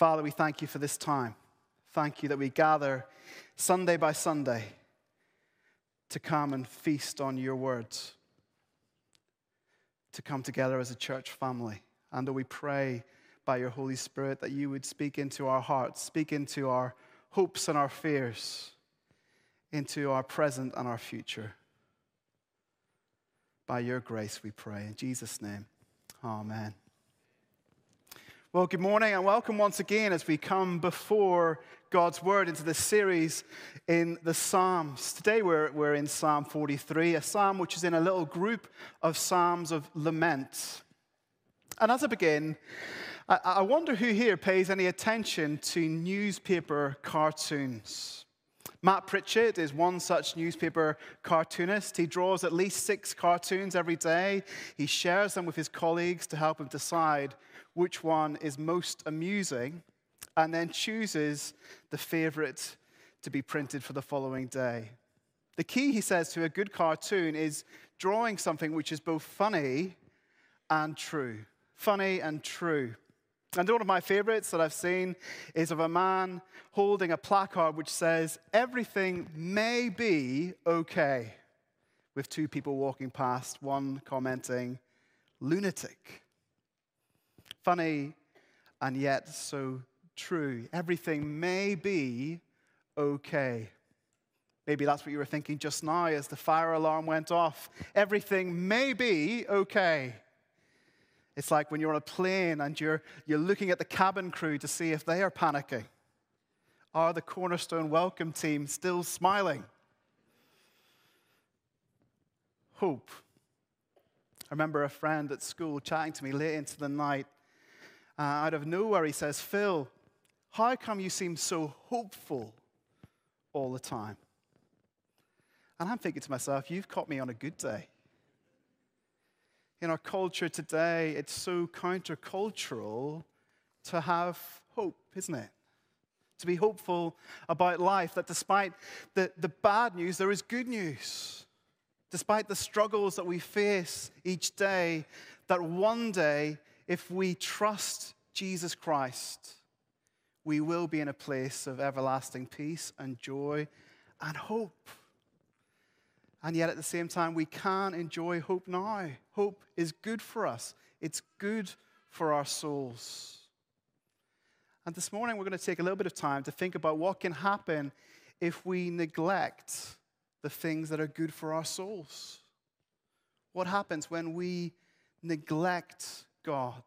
Father, we thank you for this time. Thank you that we gather Sunday by Sunday to come and feast on your words, to come together as a church family. And that we pray by your Holy Spirit that you would speak into our hearts, speak into our hopes and our fears, into our present and our future. By your grace, we pray. In Jesus' name, amen. Well, good morning and welcome once again as we come before God's Word into this series in the Psalms. Today we're, we're in Psalm 43, a psalm which is in a little group of psalms of lament. And as I begin, I, I wonder who here pays any attention to newspaper cartoons. Matt Pritchett is one such newspaper cartoonist. He draws at least six cartoons every day. He shares them with his colleagues to help him decide which one is most amusing and then chooses the favorite to be printed for the following day. The key, he says, to a good cartoon is drawing something which is both funny and true. Funny and true. And one of my favorites that I've seen is of a man holding a placard which says, Everything may be okay, with two people walking past, one commenting, Lunatic. Funny and yet so true. Everything may be okay. Maybe that's what you were thinking just now as the fire alarm went off. Everything may be okay. It's like when you're on a plane and you're, you're looking at the cabin crew to see if they are panicking. Are the Cornerstone welcome team still smiling? Hope. I remember a friend at school chatting to me late into the night. Uh, out of nowhere, he says, Phil, how come you seem so hopeful all the time? And I'm thinking to myself, you've caught me on a good day in our culture today, it's so countercultural to have hope, isn't it? To be hopeful about life, that despite the, the bad news, there is good news. Despite the struggles that we face each day, that one day, if we trust Jesus Christ, we will be in a place of everlasting peace and joy and hope. And yet, at the same time, we can enjoy hope now. Hope is good for us, it's good for our souls. And this morning, we're going to take a little bit of time to think about what can happen if we neglect the things that are good for our souls. What happens when we neglect God?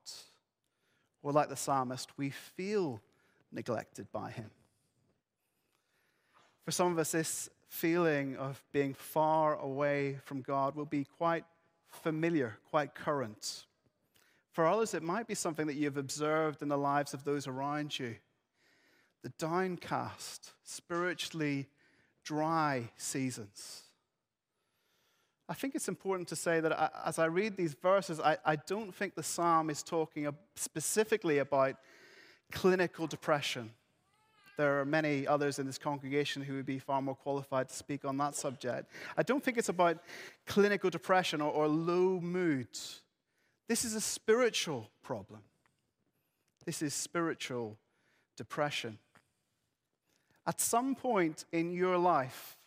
Or, like the psalmist, we feel neglected by Him. For some of us, this feeling of being far away from God will be quite familiar, quite current. For others, it might be something that you've observed in the lives of those around you. The downcast, spiritually dry seasons. I think it's important to say that uh, as I read these verses, I, I don't think the psalm is talking specifically about clinical depression there are many others in this congregation who would be far more qualified to speak on that subject. I don't think it's about clinical depression or, or low mood. This is a spiritual problem. This is spiritual depression. At some point in your life,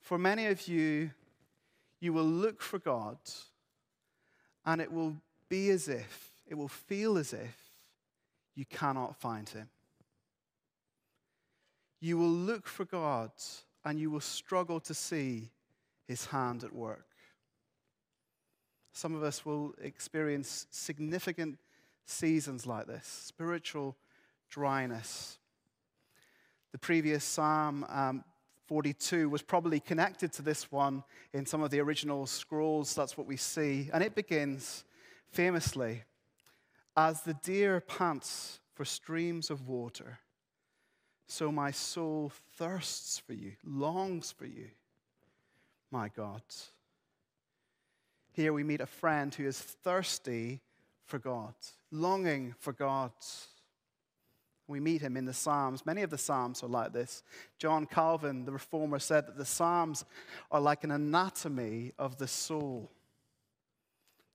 for many of you, you will look for God and it will be as if, it will feel as if you cannot find Him you will look for God and you will struggle to see his hand at work. Some of us will experience significant seasons like this spiritual dryness. The previous Psalm um, 42 was probably connected to this one in some of the original scrolls. That's what we see. And it begins famously As the deer pants for streams of water so my soul thirsts for you, longs for you, my God. Here we meet a friend who is thirsty for God, longing for God. We meet him in the Psalms. Many of the Psalms are like this. John Calvin, the reformer, said that the Psalms are like an anatomy of the soul.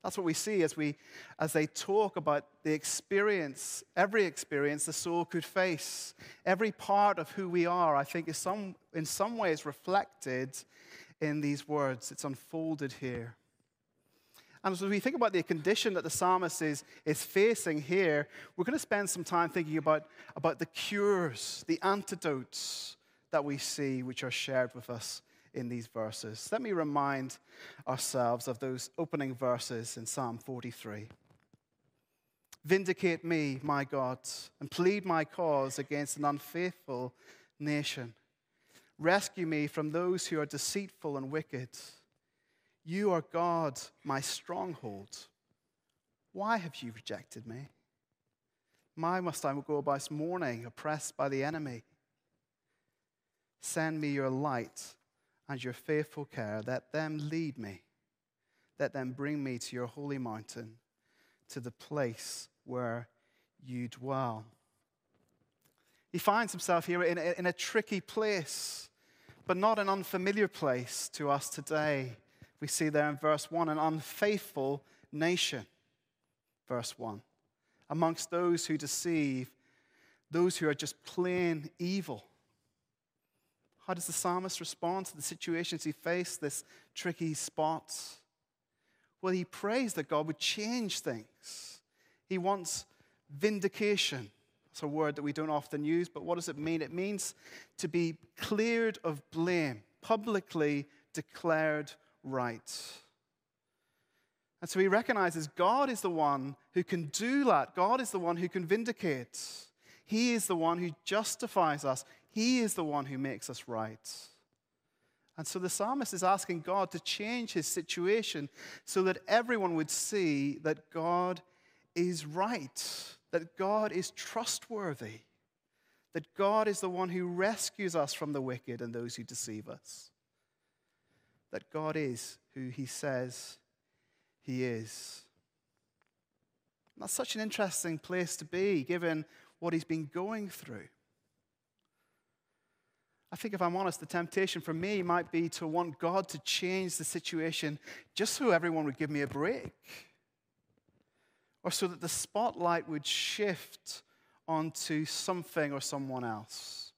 That's what we see as, we, as they talk about the experience, every experience the soul could face. Every part of who we are, I think, is some, in some ways reflected in these words. It's unfolded here. And as we think about the condition that the psalmist is, is facing here, we're going to spend some time thinking about, about the cures, the antidotes that we see, which are shared with us in these verses. Let me remind ourselves of those opening verses in Psalm 43. Vindicate me, my God, and plead my cause against an unfaithful nation. Rescue me from those who are deceitful and wicked. You are God, my stronghold. Why have you rejected me? Why must I go about mourning, oppressed by the enemy? Send me your light and your faithful care. Let them lead me. Let them bring me to your holy mountain, to the place where you dwell. He finds himself here in a, in a tricky place, but not an unfamiliar place to us today. We see there in verse 1 an unfaithful nation. Verse 1. Amongst those who deceive, those who are just plain evil. How does the psalmist respond to the situations he faced, this tricky spot? Well, he prays that God would change things. He wants vindication. It's a word that we don't often use, but what does it mean? It means to be cleared of blame, publicly declared right. And so he recognizes God is the one who can do that. God is the one who can vindicate. He is the one who justifies us. He is the one who makes us right. And so the psalmist is asking God to change his situation so that everyone would see that God is right, that God is trustworthy, that God is the one who rescues us from the wicked and those who deceive us, that God is who he says he is. That's such an interesting place to be, given what he's been going through. I think if I'm honest, the temptation for me might be to want God to change the situation just so everyone would give me a break. Or so that the spotlight would shift onto something or someone else.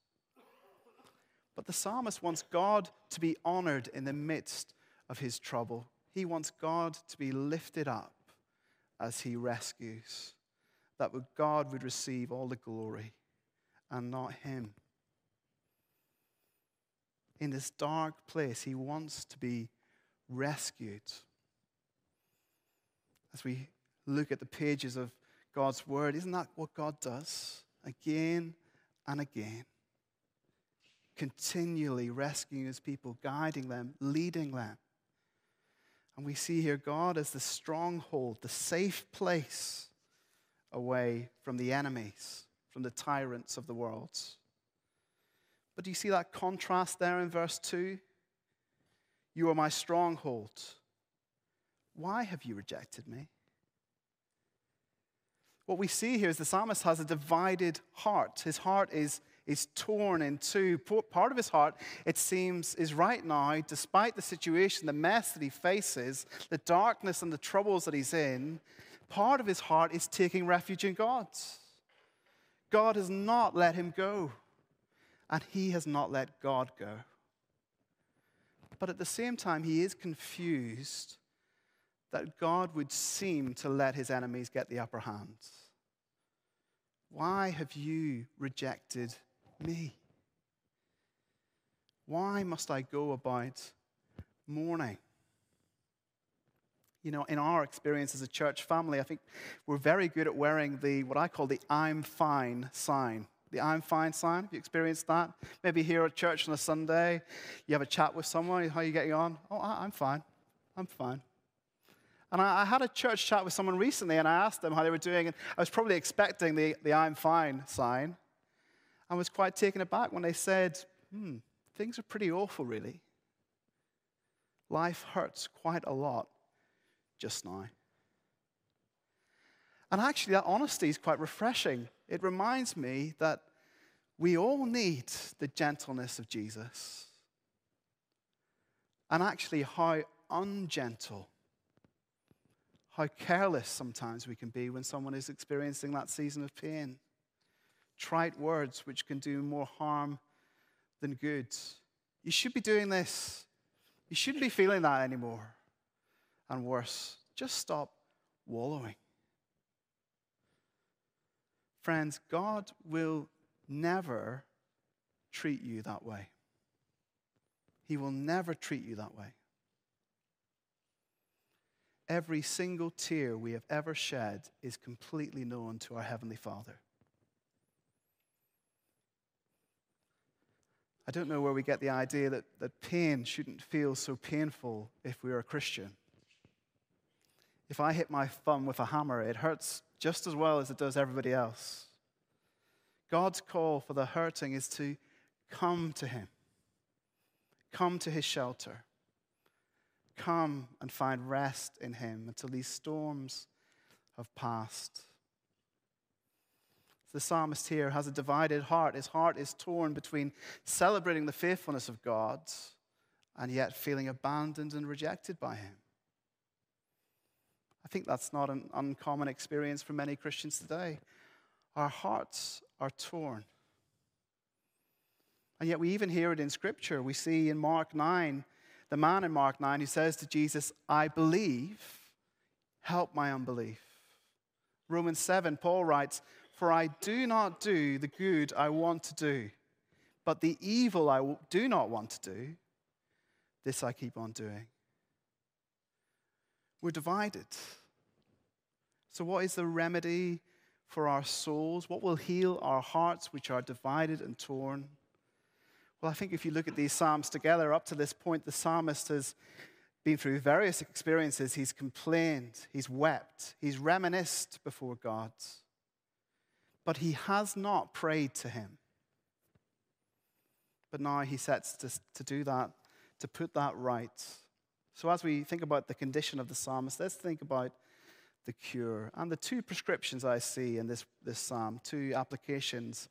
But the psalmist wants God to be honored in the midst of his trouble. He wants God to be lifted up as he rescues, that God would receive all the glory and not him in this dark place. He wants to be rescued. As we look at the pages of God's Word, isn't that what God does? Again and again. Continually rescuing His people, guiding them, leading them. And we see here God as the stronghold, the safe place away from the enemies, from the tyrants of the world. But do you see that contrast there in verse 2? You are my stronghold. Why have you rejected me? What we see here is the psalmist has a divided heart. His heart is, is torn in two. Part of his heart, it seems, is right now, despite the situation, the mess that he faces, the darkness and the troubles that he's in, part of his heart is taking refuge in God. God has not let him go and he has not let God go. But at the same time, he is confused that God would seem to let his enemies get the upper hand. Why have you rejected me? Why must I go about mourning? You know, in our experience as a church family, I think we're very good at wearing the what I call the I'm fine sign the I'm fine sign. Have you experienced that? Maybe here at church on a Sunday, you have a chat with someone. How are you getting on? Oh, I'm fine. I'm fine. And I, I, had a church chat with someone recently, and I asked them how they were doing, and I was probably expecting the, the I'm fine sign. I was quite taken aback when they said, hmm, things are pretty awful, really. Life hurts quite a lot just now. And actually, that honesty is quite refreshing. It reminds me that we all need the gentleness of Jesus. And actually, how ungentle, how careless sometimes we can be when someone is experiencing that season of pain. Trite words which can do more harm than good. You should be doing this. You shouldn't be feeling that anymore. And worse, just stop wallowing. Friends, God will never treat you that way. He will never treat you that way. Every single tear we have ever shed is completely known to our Heavenly Father. I don't know where we get the idea that, that pain shouldn't feel so painful if we're a Christian. If I hit my thumb with a hammer, it hurts just as well as it does everybody else. God's call for the hurting is to come to Him, come to His shelter, come and find rest in Him until these storms have passed. The psalmist here has a divided heart. His heart is torn between celebrating the faithfulness of God and yet feeling abandoned and rejected by Him. I think that's not an uncommon experience for many Christians today. Our hearts are torn. And yet we even hear it in Scripture. We see in Mark 9, the man in Mark 9 who says to Jesus, I believe, help my unbelief. Romans 7, Paul writes, For I do not do the good I want to do, but the evil I do not want to do, this I keep on doing. We're divided. So, what is the remedy for our souls? What will heal our hearts, which are divided and torn? Well, I think if you look at these Psalms together, up to this point, the psalmist has been through various experiences. He's complained, he's wept, he's reminisced before God. But he has not prayed to him. But now he sets to, to do that, to put that right. So, as we think about the condition of the psalmist, let's think about the cure. And the two prescriptions I see in this, this psalm, two applications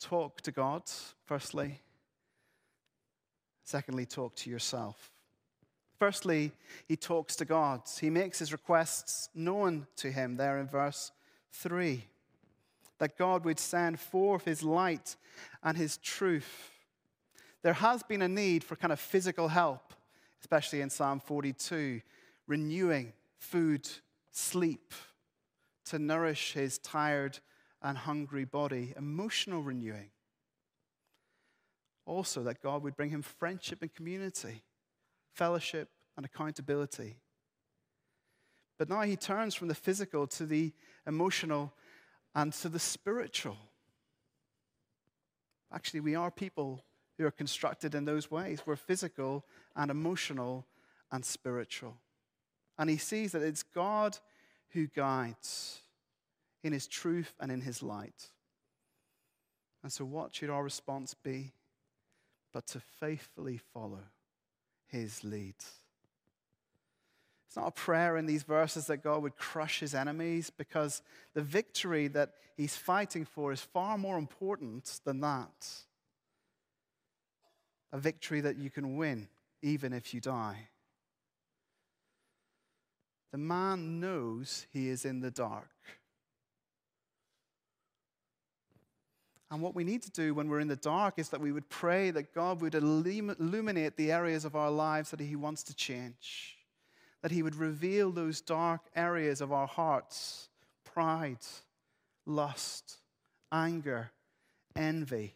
talk to God, firstly. Secondly, talk to yourself. Firstly, he talks to God. He makes his requests known to him there in verse 3 that God would send forth his light and his truth. There has been a need for kind of physical help, especially in Psalm 42, renewing food sleep to nourish his tired and hungry body, emotional renewing. Also, that God would bring him friendship and community, fellowship and accountability. But now he turns from the physical to the emotional and to the spiritual. Actually, we are people who are constructed in those ways. We're physical and emotional and spiritual. And he sees that it's God who guides in his truth and in his light. And so, what should our response be? But to faithfully follow his lead. It's not a prayer in these verses that God would crush his enemies because the victory that he's fighting for is far more important than that. A victory that you can win even if you die. The man knows he is in the dark. And what we need to do when we're in the dark is that we would pray that God would illuminate the areas of our lives that He wants to change, that He would reveal those dark areas of our hearts pride, lust, anger, envy.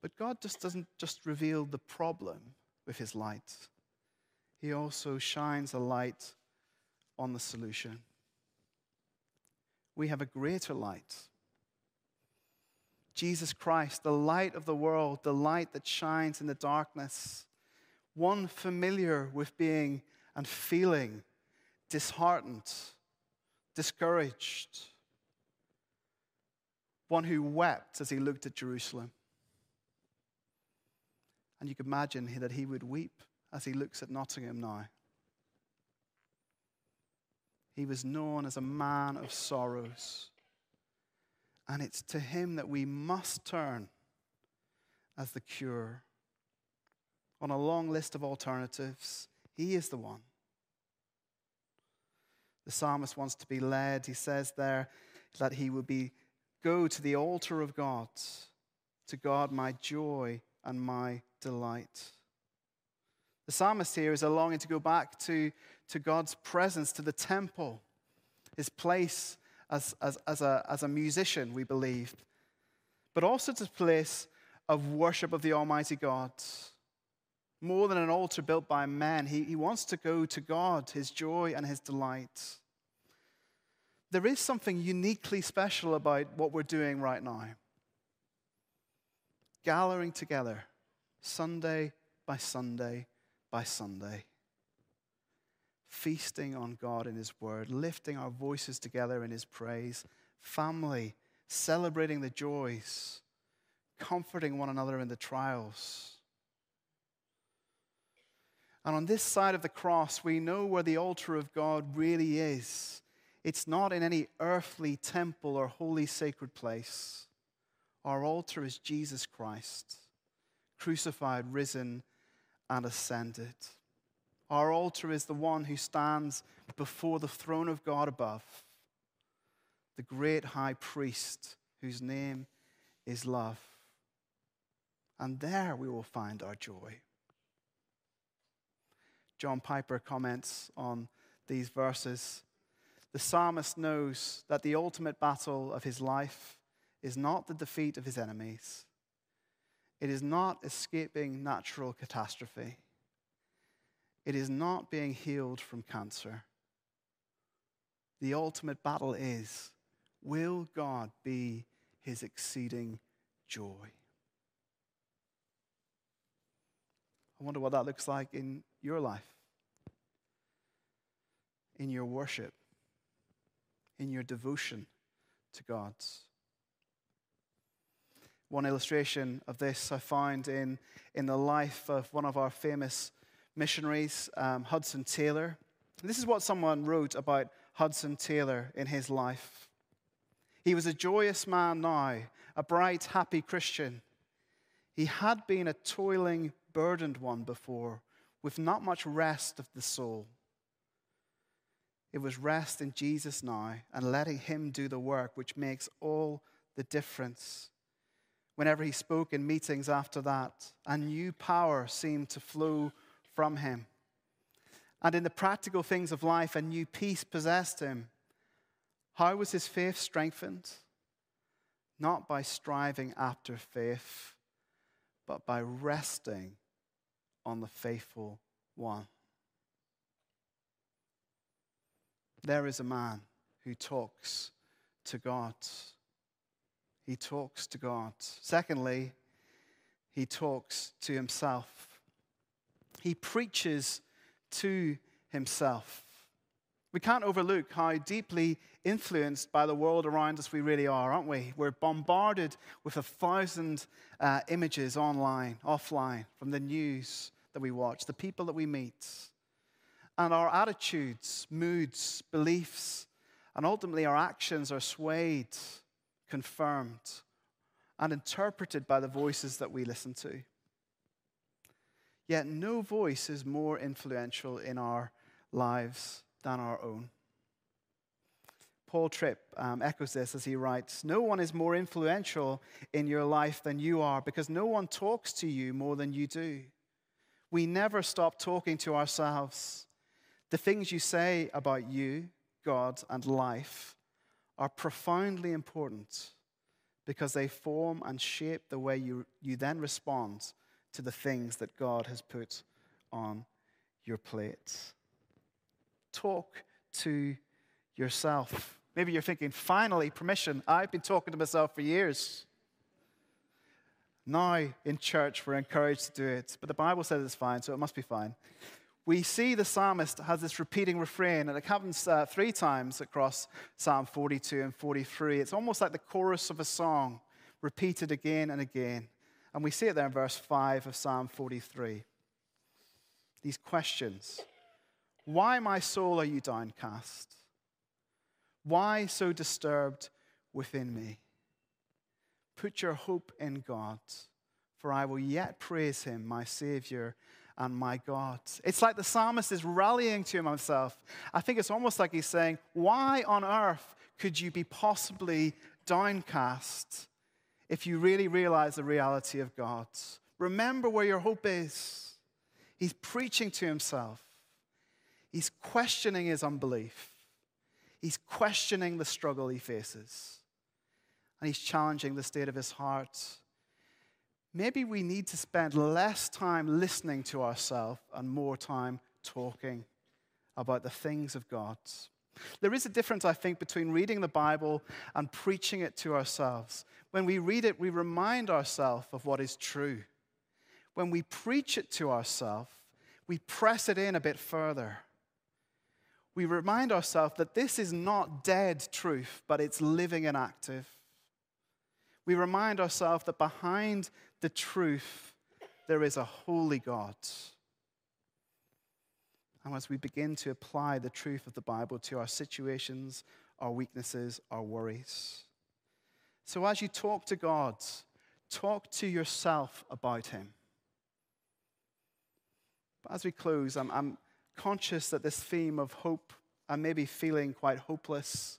But God just doesn't just reveal the problem with His light, he also shines a light on the solution. We have a greater light. Jesus Christ, the light of the world, the light that shines in the darkness, one familiar with being and feeling disheartened, discouraged, one who wept as he looked at Jerusalem. And you could imagine that he would weep as he looks at Nottingham now. He was known as a man of sorrows. And it's to him that we must turn as the cure. On a long list of alternatives, he is the one. The psalmist wants to be led. He says there that he will be go to the altar of God, to God my joy and my delight. The psalmist here is a longing to go back to, to God's presence, to the temple, his place as, as, as, a, as a musician, we believe, but also to the place of worship of the Almighty God. More than an altar built by man, he, he wants to go to God, his joy and his delight. There is something uniquely special about what we're doing right now. Gathering together, Sunday by Sunday by Sunday. Feasting on God in His Word, lifting our voices together in His praise, family, celebrating the joys, comforting one another in the trials. And on this side of the cross, we know where the altar of God really is. It's not in any earthly temple or holy sacred place. Our altar is Jesus Christ, crucified, risen, and ascended. Our altar is the one who stands before the throne of God above, the great high priest whose name is love. And there we will find our joy. John Piper comments on these verses. The psalmist knows that the ultimate battle of his life is not the defeat of his enemies, it is not escaping natural catastrophe, it is not being healed from cancer. The ultimate battle is will God be his exceeding joy? I wonder what that looks like in your life, in your worship, in your devotion to God. One illustration of this I find in, in the life of one of our famous missionaries, um, Hudson Taylor. This is what someone wrote about Hudson Taylor in his life. He was a joyous man now, a bright, happy Christian. He had been a toiling, burdened one before, with not much rest of the soul. It was rest in Jesus now and letting Him do the work which makes all the difference. Whenever he spoke in meetings after that, a new power seemed to flow from him. And in the practical things of life, a new peace possessed him. How was his faith strengthened? Not by striving after faith, but by resting on the faithful one. There is a man who talks to God. He talks to God. Secondly, he talks to himself. He preaches to himself. We can't overlook how deeply influenced by the world around us we really are, aren't we? We're bombarded with a thousand uh, images online, offline, from the news that we watch, the people that we meet. And our attitudes, moods, beliefs, and ultimately our actions are swayed, confirmed, and interpreted by the voices that we listen to. Yet no voice is more influential in our lives than our own. Paul Tripp um, echoes this as he writes No one is more influential in your life than you are because no one talks to you more than you do. We never stop talking to ourselves. The things you say about you, God, and life are profoundly important because they form and shape the way you, you then respond to the things that God has put on your plate. Talk to yourself. Maybe you're thinking, finally, permission. I've been talking to myself for years. Now in church, we're encouraged to do it, but the Bible says it's fine, so it must be fine. We see the psalmist has this repeating refrain, and it happens uh, three times across Psalm 42 and 43. It's almost like the chorus of a song, repeated again and again. And we see it there in verse 5 of Psalm 43. These questions Why, my soul, are you downcast? Why so disturbed within me? Put your hope in God, for I will yet praise him, my Savior and my God. It's like the psalmist is rallying to himself. I think it's almost like he's saying, Why on earth could you be possibly downcast if you really realize the reality of God? Remember where your hope is. He's preaching to himself, he's questioning his unbelief, he's questioning the struggle he faces, and he's challenging the state of his heart maybe we need to spend less time listening to ourselves and more time talking about the things of God. There is a difference, I think, between reading the Bible and preaching it to ourselves. When we read it, we remind ourselves of what is true. When we preach it to ourselves, we press it in a bit further. We remind ourselves that this is not dead truth, but it's living and active. We remind ourselves that behind the truth, there is a holy God. And as we begin to apply the truth of the Bible to our situations, our weaknesses, our worries. So as you talk to God, talk to yourself about Him. But as we close, I'm, I'm conscious that this theme of hope and maybe feeling quite hopeless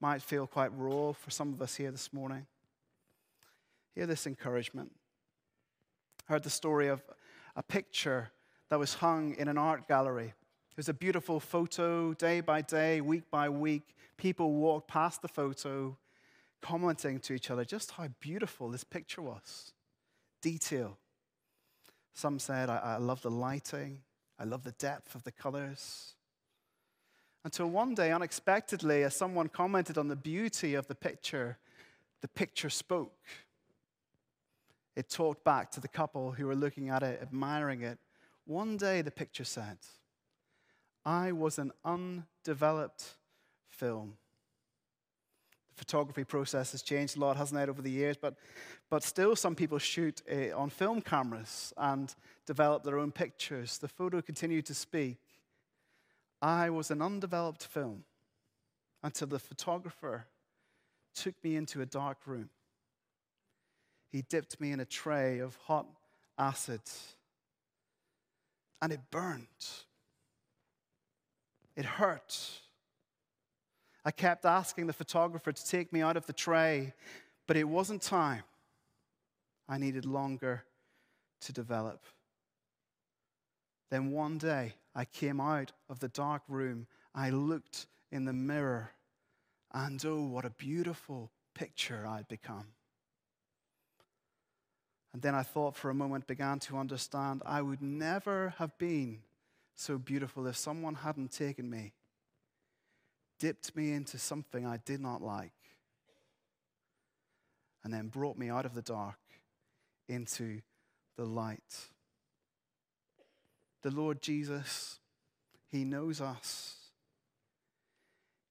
might feel quite raw for some of us here this morning. Hear this encouragement heard the story of a picture that was hung in an art gallery. It was a beautiful photo, day by day, week by week. People walked past the photo, commenting to each other just how beautiful this picture was. Detail. Some said, I, I love the lighting, I love the depth of the colors. Until one day, unexpectedly, as someone commented on the beauty of the picture, the picture spoke it talked back to the couple who were looking at it, admiring it. One day, the picture said, I was an undeveloped film. The photography process has changed a lot, hasn't it, over the years? But, but still, some people shoot uh, on film cameras and develop their own pictures. The photo continued to speak. I was an undeveloped film until the photographer took me into a dark room he dipped me in a tray of hot acid and it burned. It hurt. I kept asking the photographer to take me out of the tray, but it wasn't time. I needed longer to develop. Then one day, I came out of the dark room. I looked in the mirror, and oh, what a beautiful picture I'd become. And then I thought for a moment, began to understand I would never have been so beautiful if someone hadn't taken me, dipped me into something I did not like, and then brought me out of the dark into the light. The Lord Jesus, He knows us.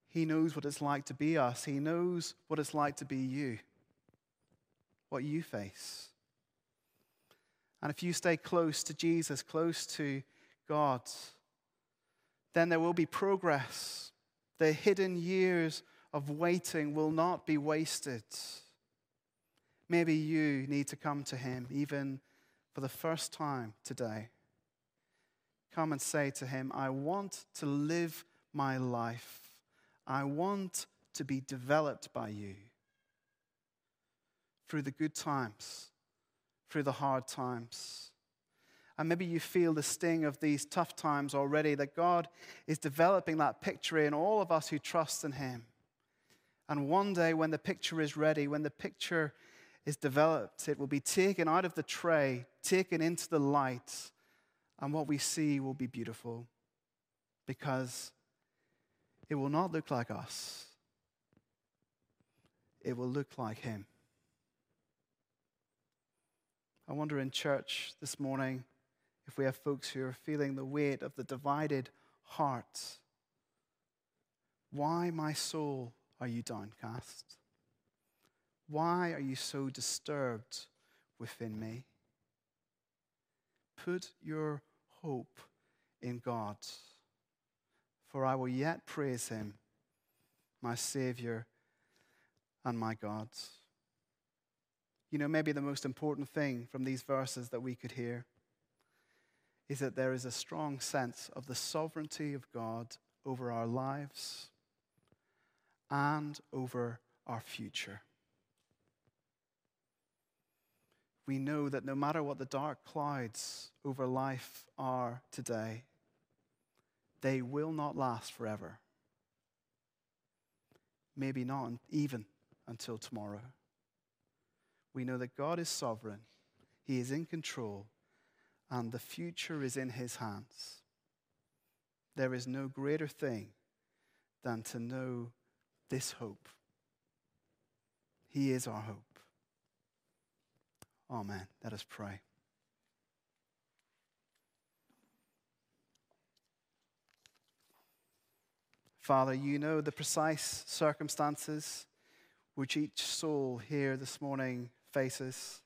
He knows what it's like to be us. He knows what it's like to be you, what you face. And if you stay close to Jesus, close to God, then there will be progress. The hidden years of waiting will not be wasted. Maybe you need to come to Him even for the first time today. Come and say to Him, I want to live my life. I want to be developed by you through the good times through the hard times. And maybe you feel the sting of these tough times already, that God is developing that picture in all of us who trust in Him. And one day, when the picture is ready, when the picture is developed, it will be taken out of the tray, taken into the light, and what we see will be beautiful because it will not look like us, it will look like Him. I wonder in church this morning if we have folks who are feeling the weight of the divided heart. Why, my soul, are you downcast? Why are you so disturbed within me? Put your hope in God, for I will yet praise him, my Savior and my God you know, maybe the most important thing from these verses that we could hear is that there is a strong sense of the sovereignty of God over our lives and over our future. We know that no matter what the dark clouds over life are today, they will not last forever. Maybe not even until tomorrow. We know that God is sovereign, He is in control, and the future is in His hands. There is no greater thing than to know this hope. He is our hope. Amen. Let us pray. Father, you know the precise circumstances which each soul here this morning faces.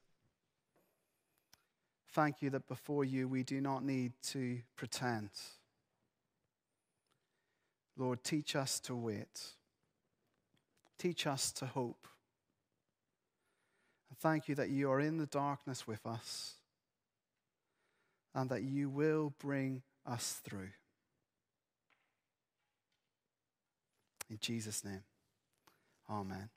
Thank you that before you we do not need to pretend. Lord, teach us to wait. Teach us to hope. And thank you that you are in the darkness with us and that you will bring us through. In Jesus' name, amen.